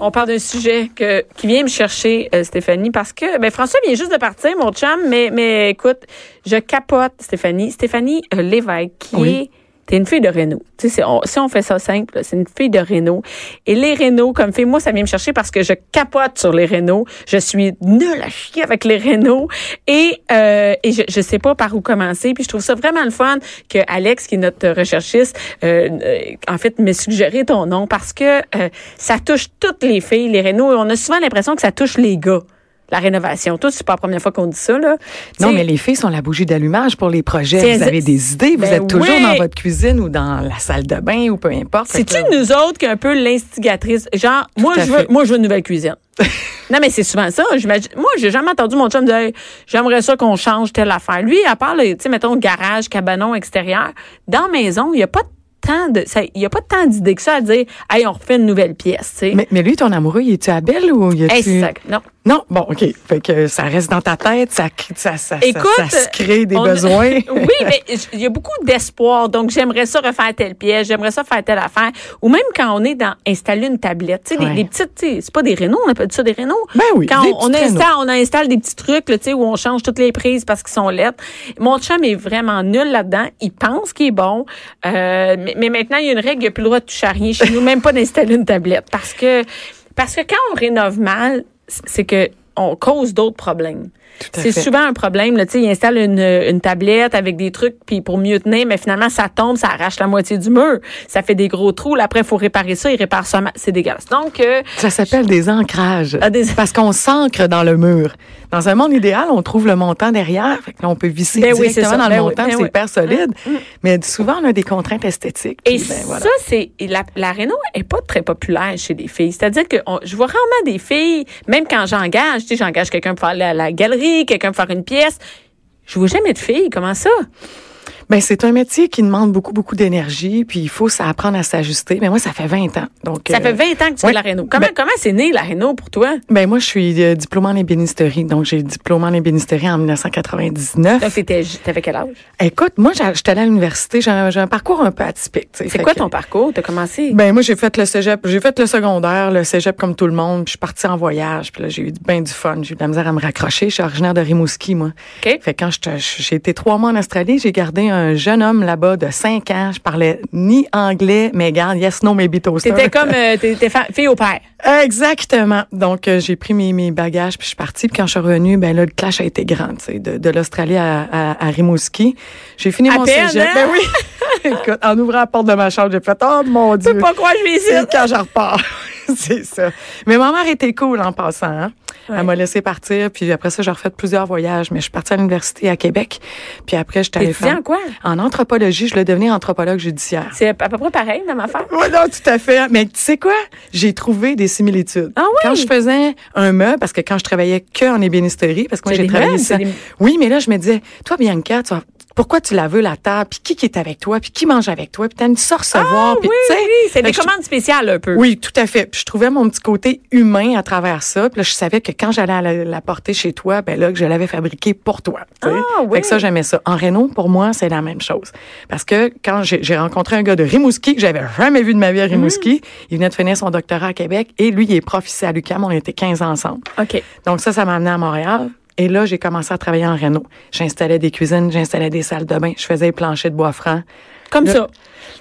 On parle d'un sujet que, qui vient me chercher, euh, Stéphanie, parce que ben, François vient juste de partir, mon chum, mais, mais écoute, je capote Stéphanie. Stéphanie euh, Lévesque, qui Oui. est T'es une fille de Renault. On- si on fait ça simple, c'est une fille de Renault. Et les Renault, comme fille, moi, ça vient me chercher parce que je capote sur les Renault. Je suis nulle à chier avec les Renault. Et, euh, et je, je sais pas par où commencer. Puis je trouve ça vraiment le fun que Alex, qui est notre recherchiste, euh, euh, en fait, m'ait suggéré ton nom parce que euh, ça touche toutes les filles, les Renault. Et on a souvent l'impression que ça touche les gars. La rénovation. Toi, c'est pas la première fois qu'on dit ça, là. Non, mais les filles sont la bougie d'allumage pour les projets. Vous avez des idées, vous Ben êtes toujours oui. dans votre cuisine ou dans la salle de bain ou peu importe. C'est-tu que- nous autres qui est un peu l'instigatrice? Genre, moi, je veux, moi, je veux une nouvelle cuisine. non, mais c'est souvent ça. Moi, j'ai jamais entendu mon chum dire, Hey, j'aimerais ça qu'on change telle affaire. Lui, à part, tu sais, mettons, garage, cabanon extérieur, dans maison, il n'y a pas tant de, ça- il y a pas tant d'idées que ça à dire, hey, on refait une nouvelle pièce, tu sais. Mais, mais lui, ton amoureux, il est-tu à Belle ou il Hey, est-tu... c'est ça. Non. Non, bon, OK. Fait que ça reste dans ta tête, ça, ça, ça, ça- Écoute, ça, se crée des on- besoins. oui, mais il y a beaucoup d'espoir. Donc, j'aimerais ça refaire telle pièce, j'aimerais ça faire telle affaire. Ou même quand on est dans installer une tablette. Tu sais, Ouais. les, les petites, c'est pas des rénaux, on appelle ça des rénaux. Ben oui, Quand des on, on installe, on installe des petits trucs, tu sais, où on change toutes les prises parce qu'ils sont lettres. Mon chum est vraiment nul là-dedans. Il pense qu'il est bon. Euh, mais, mais maintenant, il y a une règle, il n'a plus le droit de toucher à rien chez nous, même pas d'installer une tablette. Parce que, parce que quand on rénove mal, c'est que on cause d'autres problèmes. C'est souvent un problème. Là, tu sais, il installe une, une tablette avec des trucs puis pour mieux tenir, mais finalement, ça tombe, ça arrache la moitié du mur. Ça fait des gros trous. Là, après, il faut réparer ça. Il répare ça. C'est dégueulasse. Donc, euh, Ça s'appelle des ancrages. Ah, des- Parce qu'on s'ancre dans le mur. Dans un monde idéal, on trouve le montant derrière. Fait que là, on peut visser Ben oui, c'est directement ça. dans Ben le oui, montant, ben c'est oui. hyper solide. Mais souvent, on a des contraintes esthétiques. Et puis ben, voilà. ça, c'est la, la Renault est pas très populaire chez les filles. C'est-à-dire que on- je vois rarement des filles, même quand j'engage, tu sais, j'engage quelqu'un pour faire la, la galerie, quelqu'un pour faire une pièce. Je vois jamais de filles. Comment ça? Ben, c'est un métier qui demande beaucoup, beaucoup d'énergie, puis il faut s'apprendre à s'ajuster. Mais moi, ça fait 20 ans. Donc, Ça euh, fait 20 ans que tu fais ouais. la Renault. Comment Ben- comment c'est né la Renault pour toi? Ben, moi, je suis euh, diplômée en ébénisterie. Donc, j'ai diplômé en ébénisterie en 1999. Donc t'étais, t'avais quel âge? Écoute, moi, j'étais allée à l'université. J'ai un, parcours un peu atypique. C'est quoi que- ton parcours? T'as commencé? Ben moi j'ai fait le cégep, j'ai fait le secondaire, le cégep comme tout le monde, puis je suis partie en voyage, puis là j'ai eu bien du fun, j'ai eu de la misère à me raccrocher, je suis originaire de Rimouski moi. OK. Fait que quand j'ai été trois mois en Australie, j'ai gardé un jeune homme là-bas de cinq ans, je parlais ni anglais, mais garde, yes, no, maybe toaster. T'étais comme, euh, t'étais fille au père. Exactement. Donc, euh, j'ai pris mes, mes bagages, puis je suis partie. Puis quand je suis revenue, ben là, le clash a été grand, tu sais, de, de l'Australie à, à, à Rimouski. J'ai fini À mon peine, cégep. hein? Ben oui. Écoute, en ouvrant la porte de ma chambre, j'ai fait, oh mon Dieu. Tu peux pas croire que je vais ici. Quand je repars. c'est ça. Mais ma mère était cool en passant. Hein? Ouais. Elle m'a laissé partir. Puis après ça, j'ai refait plusieurs voyages. Mais je suis partie à l'université à Québec. Puis après, allée Étudiant faire... en quoi? En anthropologie. Je voulais devenir anthropologue judiciaire. C'est à peu près pareil dans ma femme. Oui, non, tout à fait. Mais tu sais quoi? J'ai trouvé des similitudes. Ah oui? Quand je faisais un meuble, parce que quand je travaillais que en ébénisterie, parce que moi, j'ai travaillé ça. des- Oui, mais là, je me disais, toi, Bianca, tu vas- pourquoi tu la veux, la table? Puis qui qui est avec toi? Puis qui mange avec toi? Puis t'aimes ça recevoir? Ah puis oui, tu sais. oui, c'est Fait des je- commandes spéciales un peu. oui, tout à fait. Puis je trouvais mon petit côté humain à travers ça. Puis là, je savais que quand j'allais la, la porter chez toi, ben là, que je l'avais fabriqué pour toi. Ah, oui. Fait que ça, j'aimais ça. En Renault, pour moi, c'est la même chose. Parce que quand j'ai rencontré un gars de Rimouski que j'avais jamais vu de ma vie à Rimouski, il venait de finir son doctorat à Québec et lui, il est prof ici à l'UQAM. On était 15 ans ensemble. OK. Donc ça, ça m'a amené à Montréal. Et là, j'ai commencé à travailler en Renault. J'installais des cuisines, j'installais des salles de bain, je faisais les planchers de bois franc. Comme Là, ça.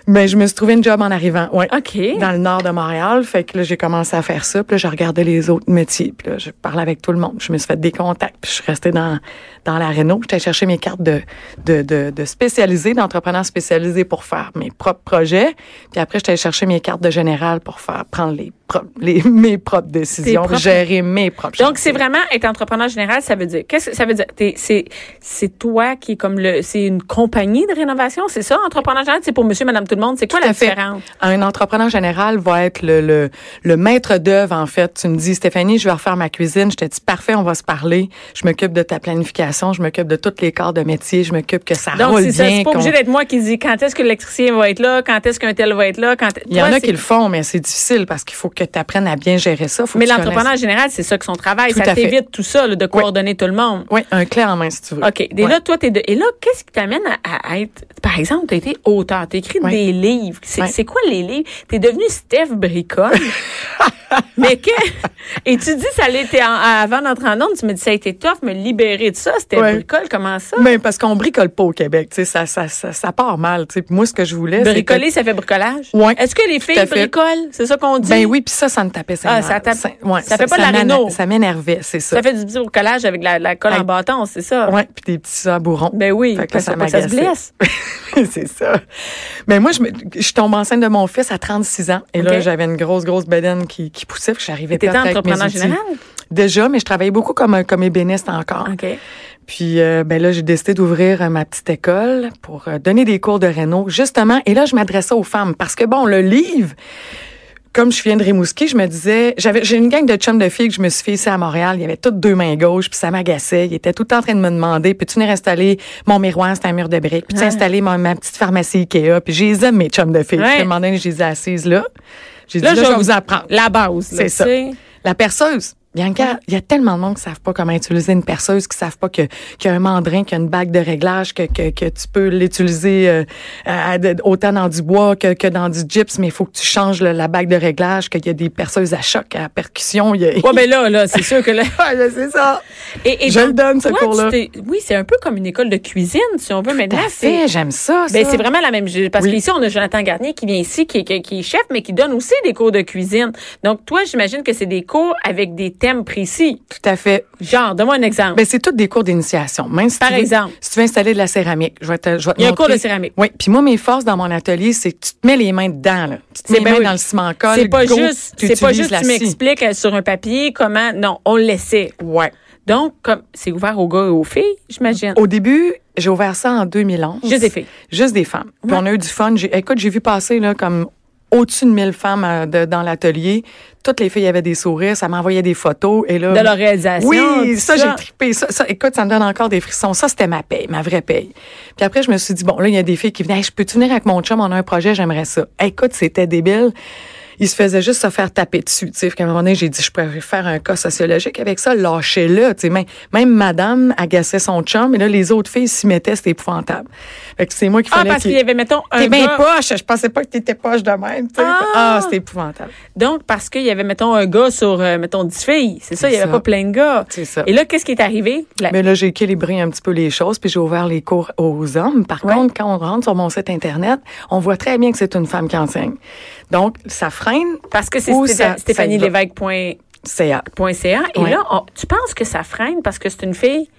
Mais je me suis trouvé une job en arrivant. Ouais OK. dans le nord de Montréal. Fait que là, j'ai commencé à faire ça. Puis là, je regardais les autres métiers. Puis là, je parlais avec tout le monde. Je me suis fait des contacts. Puis je suis restée dans, dans la Renault. J'étais chercher mes cartes de, de, de, de spécialisé, d'entrepreneur spécialisé pour faire mes propres projets. Puis après, j'étais chercher mes cartes de général pour faire prendre les, pro- les mes propres décisions, propres- gérer mes propres Donc, c'est vraiment être entrepreneur général, ça veut dire? Qu'est-ce que ça veut dire? C'est, c'est toi qui est comme le, c'est une compagnie de rénovation, c'est ça? Entrepreneur général, c'est pour monsieur, madame, tout le monde, c'est quoi Tout la fait. différence? Un entrepreneur général va être le, le, le maître d'œuvre, en fait. Tu me dis, Stéphanie, je vais refaire ma cuisine. Je te dis, parfait, on va se parler. Je m'occupe de ta planification. Je m'occupe de tous les corps de métier. Je m'occupe que ça Donc, roule bien. C'est pas obligé d'être moi qui dis quand est-ce que l'électricien va être là, quand est-ce qu'un tel va être là, quand. Il y en a qui le font, mais c'est difficile parce qu'il faut que tu apprennes à bien gérer ça. Faut Mais l'entrepreneur général, c'est ça que son travail. Tout ça t'évite tout ça, là, de coordonner tout le monde. Oui, un clé en main, si tu veux. OK. Et Ouais. là, toi, t'es de... Et là, qu'est-ce qui t'amène à, à être. Par exemple, tu as été auteur, tu écrit Ouais. des livres. C'est Ouais. quoi les livres? Tu es devenu Steph Bricole. mais que. Et tu dis, ça l'était avant d'entrer en onde, tu me dis, ça a été tough, me libérer de ça. Steph. Bricole, comment ça? Mais parce qu'on bricole pas au Québec, tu sais, ça, ça, ça, ça part mal. tu sais. Moi, ce que je voulais, que- Bricoler, ça fait bricolage? Ouais. Est-ce que les filles bricolent? C'est ça qu'on dit? Ben oui, puis ça, ça me tapait ça. Ah, ça tape- ça fait pas de la réno. Ça m'énervait, c'est ça. Ça fait du bricolage avec la, la colle en bâton, c'est ça? Ouais, puis des petits sabourons. Ben oui, Fait que parce ça que ça se blesse. c'est ça. Mais moi, je, me, je tombe enceinte de mon fils à 36 ans. Et là, j'avais une grosse, grosse bedaine qui, qui poussait. Puis j'arrivais pas avec mes entrepreneur outils. général? Déjà, mais je travaillais beaucoup comme, comme ébéniste encore. OK. Puis euh, ben là, j'ai décidé d'ouvrir euh, ma petite école pour euh, donner des cours de réno, justement. Et là, je m'adressais aux femmes parce que bon, le livre, comme je viens de Rimouski, je me disais, j'avais, j'ai une gang de chums de filles que je me suis fait ici à Montréal. Il y avait toutes deux mains gauches, puis ça m'agaçait. Ils étaient tout le temps en train de me demander, peux-tu venir installer mon miroir, c'est un mur de briques, puis tu Ouais. installer ma, ma petite pharmacie Ikea? Puis j'ai aime mes chums de filles. Ouais. Puis à un moment donné, je les ai assises là. J'ai dit, Là, là, je je vais vous apprendre. La base, C'est ça. La perceuse. Bianca, il y a tellement de monde qui savent pas comment utiliser une perceuse, qui savent pas que qu'il y a un mandrin, qu'il y a une bague de réglage, que, que, que tu peux l'utiliser euh, autant dans du bois que, que dans du gyps, mais il faut que tu changes le- la bague de réglage, qu'il y a des perceuses à choc, à percussion. A... Ouais, ben là, là, c'est sûr que là. Ouais, c'est ça. Et, et Je donc, le donne, ce cours-là. Oui, c'est un peu comme une école de cuisine, si on veut. Parfait, c'est. j'aime ça. Ben, ça. c'est vraiment la même. Parce Oui. qu'ici, on a Jonathan Garnier qui vient ici, qui, est- qui, qui est chef, mais qui donne aussi des cours de cuisine. Donc, toi, j'imagine que c'est des cours avec des thèmes précis. Tout à fait. Genre, donne-moi un exemple. Ben, c'est tous des cours d'initiation. Même si Par tu veux- exemple. si tu veux installer de la céramique, je vais te, je vais te Il y a un cours de céramique. Oui. Puis moi, mes forces dans mon atelier, c'est que tu te mets les mains dedans, là. Tu te mets les ben mains oui. dans le ciment colle. c'est pas juste, c'est pas juste tu m'expliques euh, sur un papier comment. Non, on le laissait. Ouais. Donc, comme c'est ouvert aux gars et aux filles, j'imagine. Au début, j'ai ouvert ça en 2011. Juste des filles. Juste des femmes. Puis Ouais. on a eu du fun. J'ai- écoute, j'ai vu passer là comme au-dessus de 1000 femmes euh, de- dans l'atelier. Toutes les filles avaient des sourires, ça m'envoyait des photos et là De leur réalisation. Oui, ça, j'ai trippé. Ça, ça, écoute, ça me donne encore des frissons. Ça, c'était ma paye, ma vraie paye. Puis après, je me suis dit, bon, là, il y a des filles qui venaient, Hey, je peux-tu venir avec mon chum? On a un projet, j'aimerais ça. Écoute, c'était débile. Il se faisait juste se faire taper dessus. Tu sais, qu'à un moment donné, j'ai dit, je pourrais faire un cas sociologique avec ça, lâchez-le. Tu sais, même, même madame agaçait son chum, et là, les autres filles s'y mettaient, c'était épouvantable. Fait que c'est moi qui Ah, fallait parce qu'il- y avait, mettons, un T'es bien poche. Je pensais pas que t'étais poche de même. tu sais. Ah! Ah, c'était épouvantable. Donc, parce qu'il y avait, mettons, un gars sur, euh, mettons, 10 filles. C'est ça, il n'y C'est avait ça. pas plein de gars. C'est ça. Et là, qu'est-ce qui est arrivé? La- Mais là, j'ai équilibré un petit peu les choses, puis j'ai ouvert les cours aux hommes. Par Ouais. contre, quand on rentre sur mon site Internet, on voit très bien que c'est une femme qui enseigne. Donc, ça freine. parce que c'est Ou Stépha- ça- ça y va. stéphanielevesque.ca. C'est Et Ouais. là, on- tu penses que ça freine parce que c'est une fille?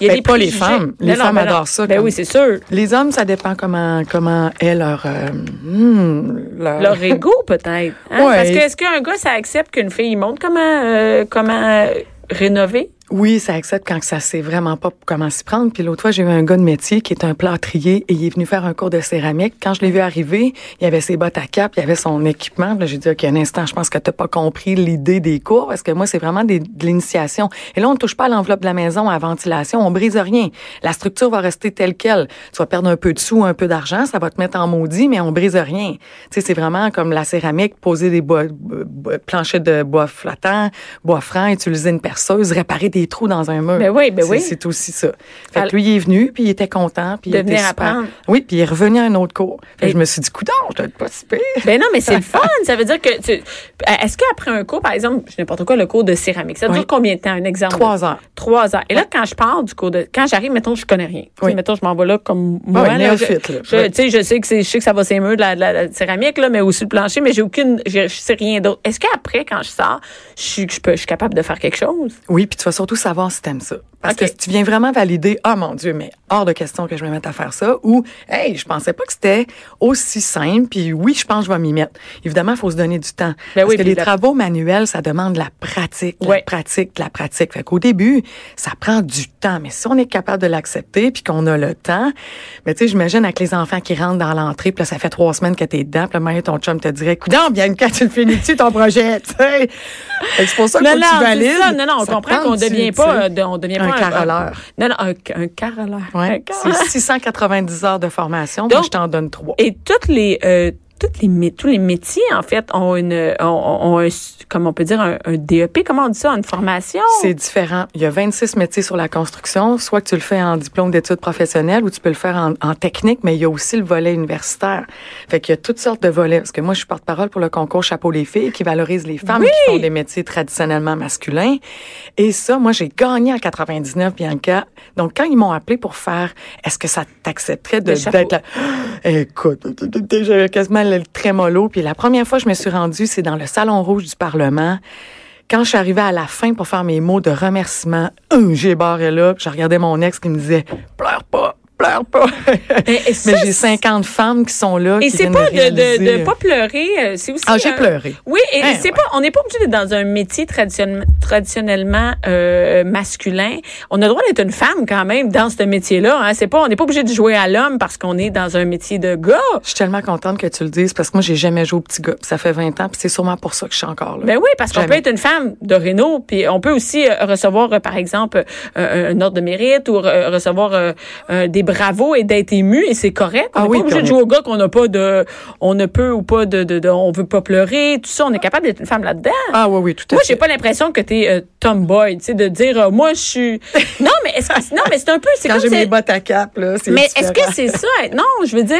Il Ben, pas les femmes. Les Non, femmes non. adorent ça Ben comme- oui, c'est sûr. Les hommes, ça dépend comment comment est leur euh, hmm, leur, Leur ego, peut-être. hein? Ouais. Parce que est-ce qu'un gars, ça accepte qu'une fille montre comment, euh, comment euh, rénover? Oui, ça accepte quand ça sait vraiment pas comment s'y prendre. Puis l'autre fois, j'ai eu un gars de métier qui est un plâtrier et il est venu faire un cours de céramique. Quand je l'ai vu arriver, il avait ses bottes à cap, il avait son équipement. Là, j'ai dit, OK, un instant, je pense que t'as pas compris l'idée des cours parce que moi, c'est vraiment de l'initiation. Et là, on ne touche pas à l'enveloppe de la maison, à la ventilation, on brise rien. La structure va rester telle quelle. Tu vas perdre un peu de sous, un peu d'argent, ça va te mettre en maudit, mais on brise rien. Tu sais, c'est vraiment comme la céramique, poser des bois, bois- planchers de bois flottants, bois franc, utiliser une perceuse, réparer trous dans un mur. Ben oui, ben C'est- oui. C'est aussi ça. Fait Alors- que lui, il est venu, puis il était content, puis De il était super. apprendre. Oui, puis il est revenu à un autre cours. Fait Et- je me suis dit, coudonc, je dois pas si pire. Ben non, mais c'est le fun. Ça veut dire que tu, est-ce qu'après un cours, par exemple, je n'importe quoi, le cours de céramique, ça Oui. dure combien de temps, un exemple? Trois heures. Trois heures. Et là, quand je pars du cours de, quand j'arrive, mettons, je connais rien. Oui. Mettons, je m'en vais là comme moi. Ouais, là, je, là. je- Oui. je sais que c'est, je sais que ça va s'émeurer de la, de la- la céramique, là, mais aussi le plancher, mais j'ai aucune, je, je sais rien d'autre. Est-ce qu'après, quand je sors, je suis, je peux, je suis capable de faire quelque chose? Oui, puis tu vas surtout savoir si t'aimes ça. Parce que si tu viens vraiment valider, ah mon Dieu, mais hors de question que je me mette à faire ça, ou hey, je pensais pas que c'était aussi simple, puis oui, je pense que je vais m'y mettre. Évidemment, il faut se donner du temps. Ben Parce oui, que les la- travaux manuels, ça demande de la pratique, de Ouais. la pratique, de la pratique. Fait qu'au début, ça prend du temps. Mais si on est capable de l'accepter, puis qu'on a le temps, mais tu sais, j'imagine avec les enfants qui rentrent dans l'entrée, puis là, ça fait trois semaines que t'es dedans, puis là, ton chum te dirait, coudonc, Bianca, tu le finis-tu ton projet, tu sais? C'est pour ça que non, tu valides. ça. Non, non, on Ça comprend qu'on devient pas, euh, on devient Un pas caroleur. non, non, un, un caroleur. Un Ouais, caroleur. c'est 690 heures de formation. Donc- moi, je t'en donne trois. Et toutes les, euh, toutes les, tous les métiers, en fait, ont une, ont, ont un, comment on peut dire, un, un DEP, comment on dit ça, une formation? C'est différent. Il y a 26 métiers sur la construction. Soit que tu le fais en diplôme d'études professionnelles ou tu peux le faire en, en technique, mais il y a aussi le volet universitaire. Fait qu'il y a toutes sortes de volets. Parce que moi, je suis porte-parole pour le concours Chapeau les filles qui valorise les femmes Oui. qui font des métiers traditionnellement masculins. Et ça, moi, j'ai gagné en 99, Bianca. Donc, quand ils m'ont appelé pour faire, est-ce que ça t'accepterait de, d'être là? Écoute, j'ai quasiment le trémolo. Puis la première fois que je me suis rendue, c'est dans le Salon Rouge du Parlement. Quand je suis arrivée à la fin pour faire mes mots de remerciement, hum, j'ai barré là, puis je regardais mon ex qui me disait pleure pas, pleure pas. Et- et ça, Mais j'ai 50 femmes qui sont là. Et c'est pas de, de, réaliser. de pas pleurer, euh, c'est aussi. Ah, j'ai un- pleuré. Oui, et Hein, c'est ouais. pas, on n'est pas obligé d'être dans un métier traditionne- traditionnellement euh, masculin. On a le droit d'être une femme quand même dans ce métier-là. Hein. C'est pas, on n'est pas obligé de jouer à l'homme parce qu'on est dans un métier de gars. Je suis tellement contente que tu le dises parce que moi, j'ai jamais joué au petit gars. Puis Ça fait 20 ans, puis c'est sûrement pour ça que je suis encore là. Ben oui, parce qu'on peut être une femme de Renault, puis on peut aussi euh, recevoir, euh, par exemple, euh, un ordre de mérite ou euh, recevoir euh, euh, des bravos et d'être ému, et c'est correct. On Ah n'est oui, pas obligé de jouer au gars qu'on n'a pas de, on ne peut ou pas de, de, de- on veut pas pleurer, tout ça. On est capable d'être une femme là-dedans. Ah oui, oui, tout à Moi, fait. j'ai pas l'impression que t'es euh, tomboy, tu sais, de dire euh, moi je suis. Non, mais est-ce que non, mais c'est un peu, c'est Quand comme j'ai mes bottes à cap, là, c'est mais est-ce que c'est ça? Non, je veux dire,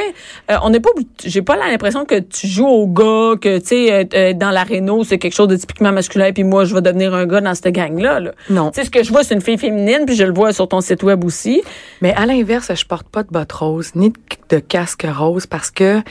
euh, on n'est pas, j'ai pas l'impression que tu joues au gars, que tu sais, euh, dans la Renault, c'est quelque chose de typiquement masculin, puis moi, je vais devenir un gars dans cette gang-là. Là. Non. Tu sais, ce que je vois, c'est une fille féminine, puis je le vois sur ton site web aussi. Mais à l'inverse, je porte pas de bottes roses ni de, de casque rose parce que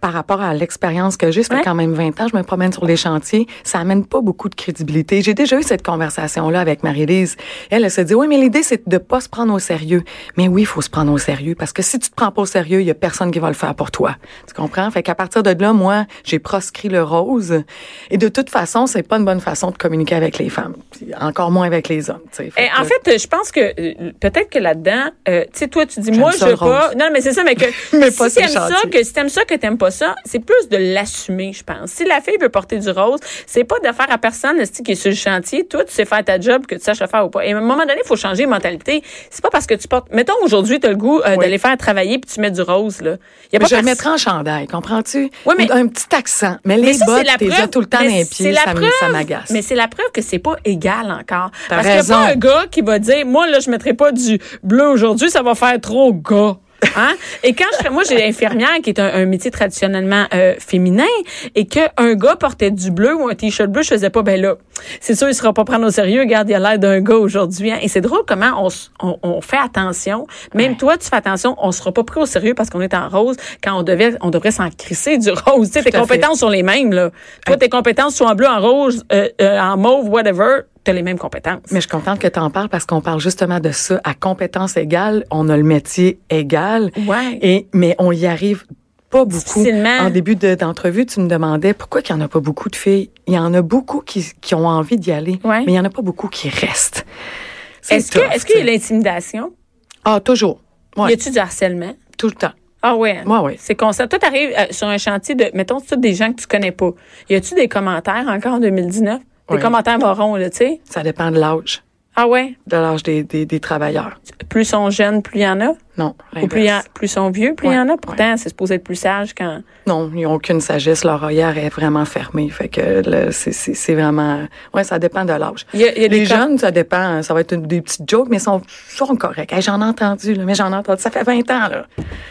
par rapport à l'expérience que j'ai, ça fait Ouais. quand même 20 ans, je me promène sur les chantiers, ça amène pas beaucoup de crédibilité. J'ai déjà eu cette conversation-là avec Marie-Lise. Elle, elle se dit, oui, mais l'idée, c'est de pas se prendre au sérieux. Mais oui, il faut se prendre au sérieux parce que si tu te prends pas au sérieux, il y a personne qui va le faire pour toi. Tu comprends? Fait qu'à partir de là, moi, j'ai proscrit le rose. Et de toute façon, c'est pas une bonne façon de communiquer avec les femmes. Encore moins avec les hommes, tu sais. Fait Et que- en fait, je pense que euh, peut-être que là-dedans, euh, tu sais, toi, tu dis, moi, je veux pas. Non, mais c'est ça, mais que Mais si t'aimes ça, que si t'aimes ça, que t'aimes pas ça, c'est plus de l'assumer, je pense. Si la fille veut porter du rose, c'est pas de faire à personne le style qui est sur le chantier. Toi, tu sais faire ta job, que tu saches le faire ou pas. Et à un moment donné, il faut changer de mentalité. C'est pas parce que tu portes. Mettons aujourd'hui, t'as le goût euh, Oui. d'aller faire travailler puis tu mets du rose là. Il y a Mais pas je le mettrais en chandail, comprends-tu? Oui, mais- Un petit accent. Mais, Mais les ça, c'est bottes, preuve. déjà tout le temps dans mais les pieds, ça, ça m'agace. Mais c'est la preuve que c'est pas égal encore. T'as Parce qu'il n'y a pas un gars qui va dire, moi, là, je mettrai pas du bleu aujourd'hui, ça va faire trop gars. Hein? Et quand je moi j'ai infirmière qui est un, un métier traditionnellement euh, féminin et que un gars portait du bleu ou un t-shirt bleu, je faisais pas ben là. C'est sûr il sera pas prendre au sérieux, regarde, il a l'air d'un gars aujourd'hui hein. et c'est drôle comment on, on, on fait attention. Même Ouais. toi tu fais attention, on sera pas pris au sérieux parce qu'on est en rose quand on devait on devrait s'en crisser du rose. Tu sais tes fait. compétences sont les mêmes là. Toi tes compétences sont en bleu, en rose, euh, euh, en mauve, whatever, t'as les mêmes compétences. Mais je suis contente que tu en parles parce qu'on parle justement de ça. À compétence égale, on a le métier égal. Ouais. Et, mais on y arrive pas beaucoup. En début de- d'entrevue, tu me demandais pourquoi il y en a pas beaucoup de filles. Il y en a beaucoup qui, qui ont envie d'y aller, Ouais. mais il y en a pas beaucoup qui restent. Est-ce est-ce qu'il y a l'intimidation? Ah, toujours. Ouais, Y a-tu du harcèlement? Tout le temps. Ah ouais. hein? Ouais. C'est constant. Toi, t'arrives euh, sur un chantier de, mettons, tous des gens que tu connais pas. Y a-tu des commentaires encore en 2019? Des Oui. commentaires morons, là, tu sais? Ça dépend de l'âge, Ah ouais? de l'âge des, des, des travailleurs. Plus sont jeunes, plus il y en a? Non, Ou plus, il y a- l'inverse. plus sont vieux, plus il y en a? Pourtant, c'est supposé être plus sage quand... Non, ils n'ont aucune sagesse. Leur œillère est vraiment fermée. Fait que c'est- vraiment... Ouais, ça dépend de l'âge. Des Les jeunes, ça dépend. Ça va être une- des petites jokes, mais ils sont, sont corrects. Hey, J'en ai entendu, là, mais j'en ai entendu. Ça fait 20 ans. Là.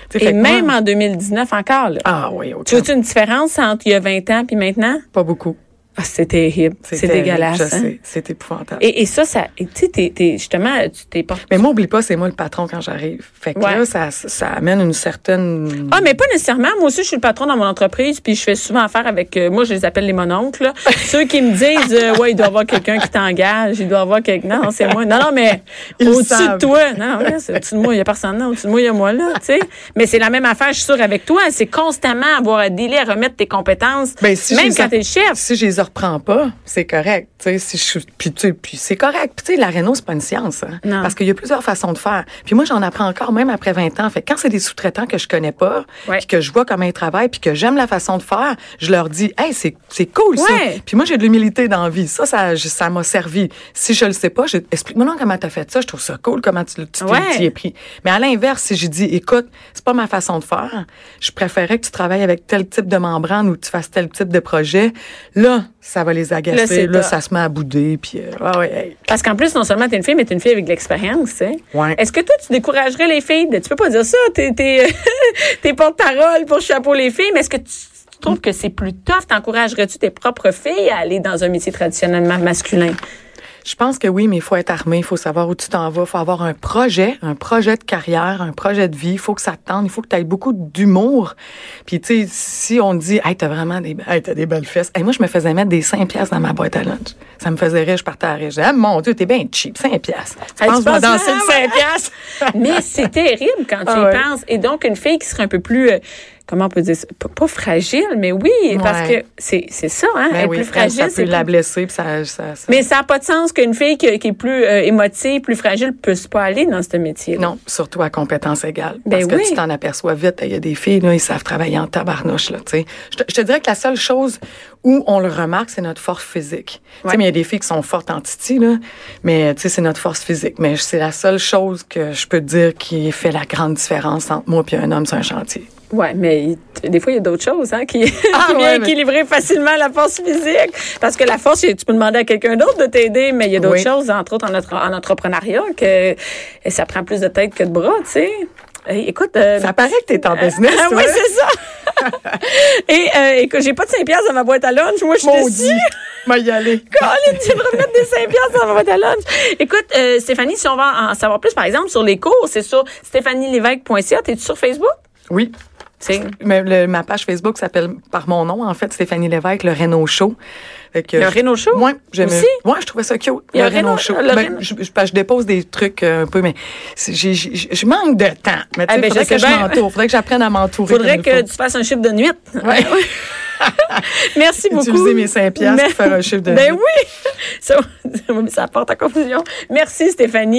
Tu Et même moi- en 2019 encore, là. Ah oui, Tu aucun. vois-tu une différence entre il y a 20 ans puis maintenant? Pas beaucoup. Ah, c'est terrible. C'est dégueulasse. Hein. c'est épouvantable. Et, et ça, ça, tu sais, justement, tu t'es pas. Mais moi, oublie pas, c'est moi le patron quand j'arrive. Fait que Ouais. là, ça, ça amène une certaine... Ah, mais pas nécessairement. Moi aussi, je suis le patron dans mon entreprise, puis je fais souvent affaire avec. euh, moi, je les appelle les mononcles. là. Ceux qui me disent, euh, ouais, il doit y avoir quelqu'un qui t'engage, il doit y avoir quelqu'un. Non, c'est moi. Non, non, mais au-dessus de toi. Non, ouais, c'est au-dessus de moi, il y a personne là. Au-dessus de moi, il y a moi là, tu sais. Mais c'est la même affaire, je suis sûre, avec toi. C'est constamment avoir à délai à remettre tes compétences. Ben, si même quand t'es le chef. Si reprends pas, c'est correct. Tu sais, si je puis, puis c'est correct. Puis tu sais, la réno, c'est pas une science. hein. Non. Parce qu'il y a plusieurs façons de faire. Puis moi, j'en apprends encore même après 20 ans. Fait quand c'est des sous-traitants que je connais pas, puis que je vois comment ils travaillent, puis que j'aime la façon de faire, je leur dis, hey, c'est c'est cool ça. Puis moi, j'ai de l'humilité dans la vie. Ça, ça, je- ça m'a servi. Si je le sais pas, je- explique-moi donc comment t'as fait ça. Je trouve ça cool comment tu, tu t'y es pris. Mais à l'inverse, si j'ai dit, écoute, c'est pas ma façon de faire, je préférais que tu travailles avec tel type de membrane ou que tu fasses tel type de projet, là, ça va les Là, agacer. Là, top. ça se met à bouder. Puis, euh, ouais, ouais, hey. Parce qu'en plus, non seulement t'es une fille, mais t'es une fille avec de l'expérience, sais. Ouais. Est-ce que toi, tu découragerais les filles? de- tu peux pas dire ça, t'es, t'es, t'es porte-parole pour chapeau les filles, mais est-ce que tu, tu trouves que c'est plus tough? T'encouragerais-tu tes propres filles à aller dans un métier traditionnellement masculin? Je pense que oui, mais il faut être armé, il faut savoir où tu t'en vas, il faut avoir un projet, un projet de carrière, un projet de vie, il faut que ça te tente, il faut que tu aies beaucoup d'humour. Puis tu sais, si on dit "Hey, t'as vraiment des hey, t'as des belles fesses." Hey, moi je me faisais mettre des 5 pièces dans ma boîte à lunch. Ça me faisait rire, je partais à rire. Ah, mon dieu, t'es bien cheap, 5 pièces. Tu Hey, penses que danser le vraiment? 5 pièces mais c'est terrible quand tu Ah y ouais. penses. Et donc, une fille qui serait un peu plus, euh, comment on peut dire ça? Pas, fragile, mais oui, parce que c'est, c'est ça, hein? Ben oui, plus fragile. ça c'est peut la plus- blesser, puis ça, ça, ça- Mais ça n'a pas de sens qu'une fille qui, qui est plus euh, émotive, plus fragile, puisse pas aller dans ce métier. Non, surtout à compétences égales. Ben Parce que tu t'en aperçois vite. Il y a des filles, là, ils savent travailler en tabarnouche, là, tu sais. Je te, je te dirais que la seule chose où on le remarque, c'est notre force physique. Tu sais, mais il y a des filles qui sont fortes en titi, là. Mais, tu sais, c'est notre force physique. Mais c'est la seule chose que je peux te dire qui fait la grande différence entre moi et un homme sur un chantier. Ouais, mais des fois, il y a d'autres choses hein, qui, Ah, qui ouais, mais- équilibrer facilement la force physique. Parce que la force, tu peux demander à quelqu'un d'autre de t'aider, mais il y a d'autres Oui. choses, entre autres en, entre- en entrepreneuriat, que et ça prend plus de tête que de bras, tu sais. Hey, écoute... euh, Ça paraît que t'es en business, Ah toi. oui, c'est ça. Et euh, écoute, j'ai pas de 5 piastres dans ma boîte à lunch. Moi, je suis déçue. Moi, y aller. Colin, tu devrais mettre des 5 piastres dans ma boîte à lunch. Écoute, euh, Stéphanie, si on va en savoir plus, par exemple, sur les cours, c'est sur stéphanielévesque.ca. T'es-tu sur Facebook? Oui. Mais le- ma page Facebook s'appelle par mon nom, en fait, Stéphanie Lévesque, le Renault Show. Que Le Renault Show? Aussi? Ouais, je trouvais ça cute. Le un Renault- Renault Show. le Ben, Renault- je, dépose des trucs euh, un peu, mais c'est- j'ai- j'ai- j'ai- je manque de temps. Mais tu Ah, sais, ben, faudrait je que je m'entoure. Faudrait que j'apprenne à m'entourer. Faudrait que tu fasses un chiffre de nuit. Ouais. Merci beaucoup. Utiliser mes cinq piastres pour Mais- faire un chiffre de Ben nuit. oui. Ça, ça apporte à confusion. Merci, Stéphanie.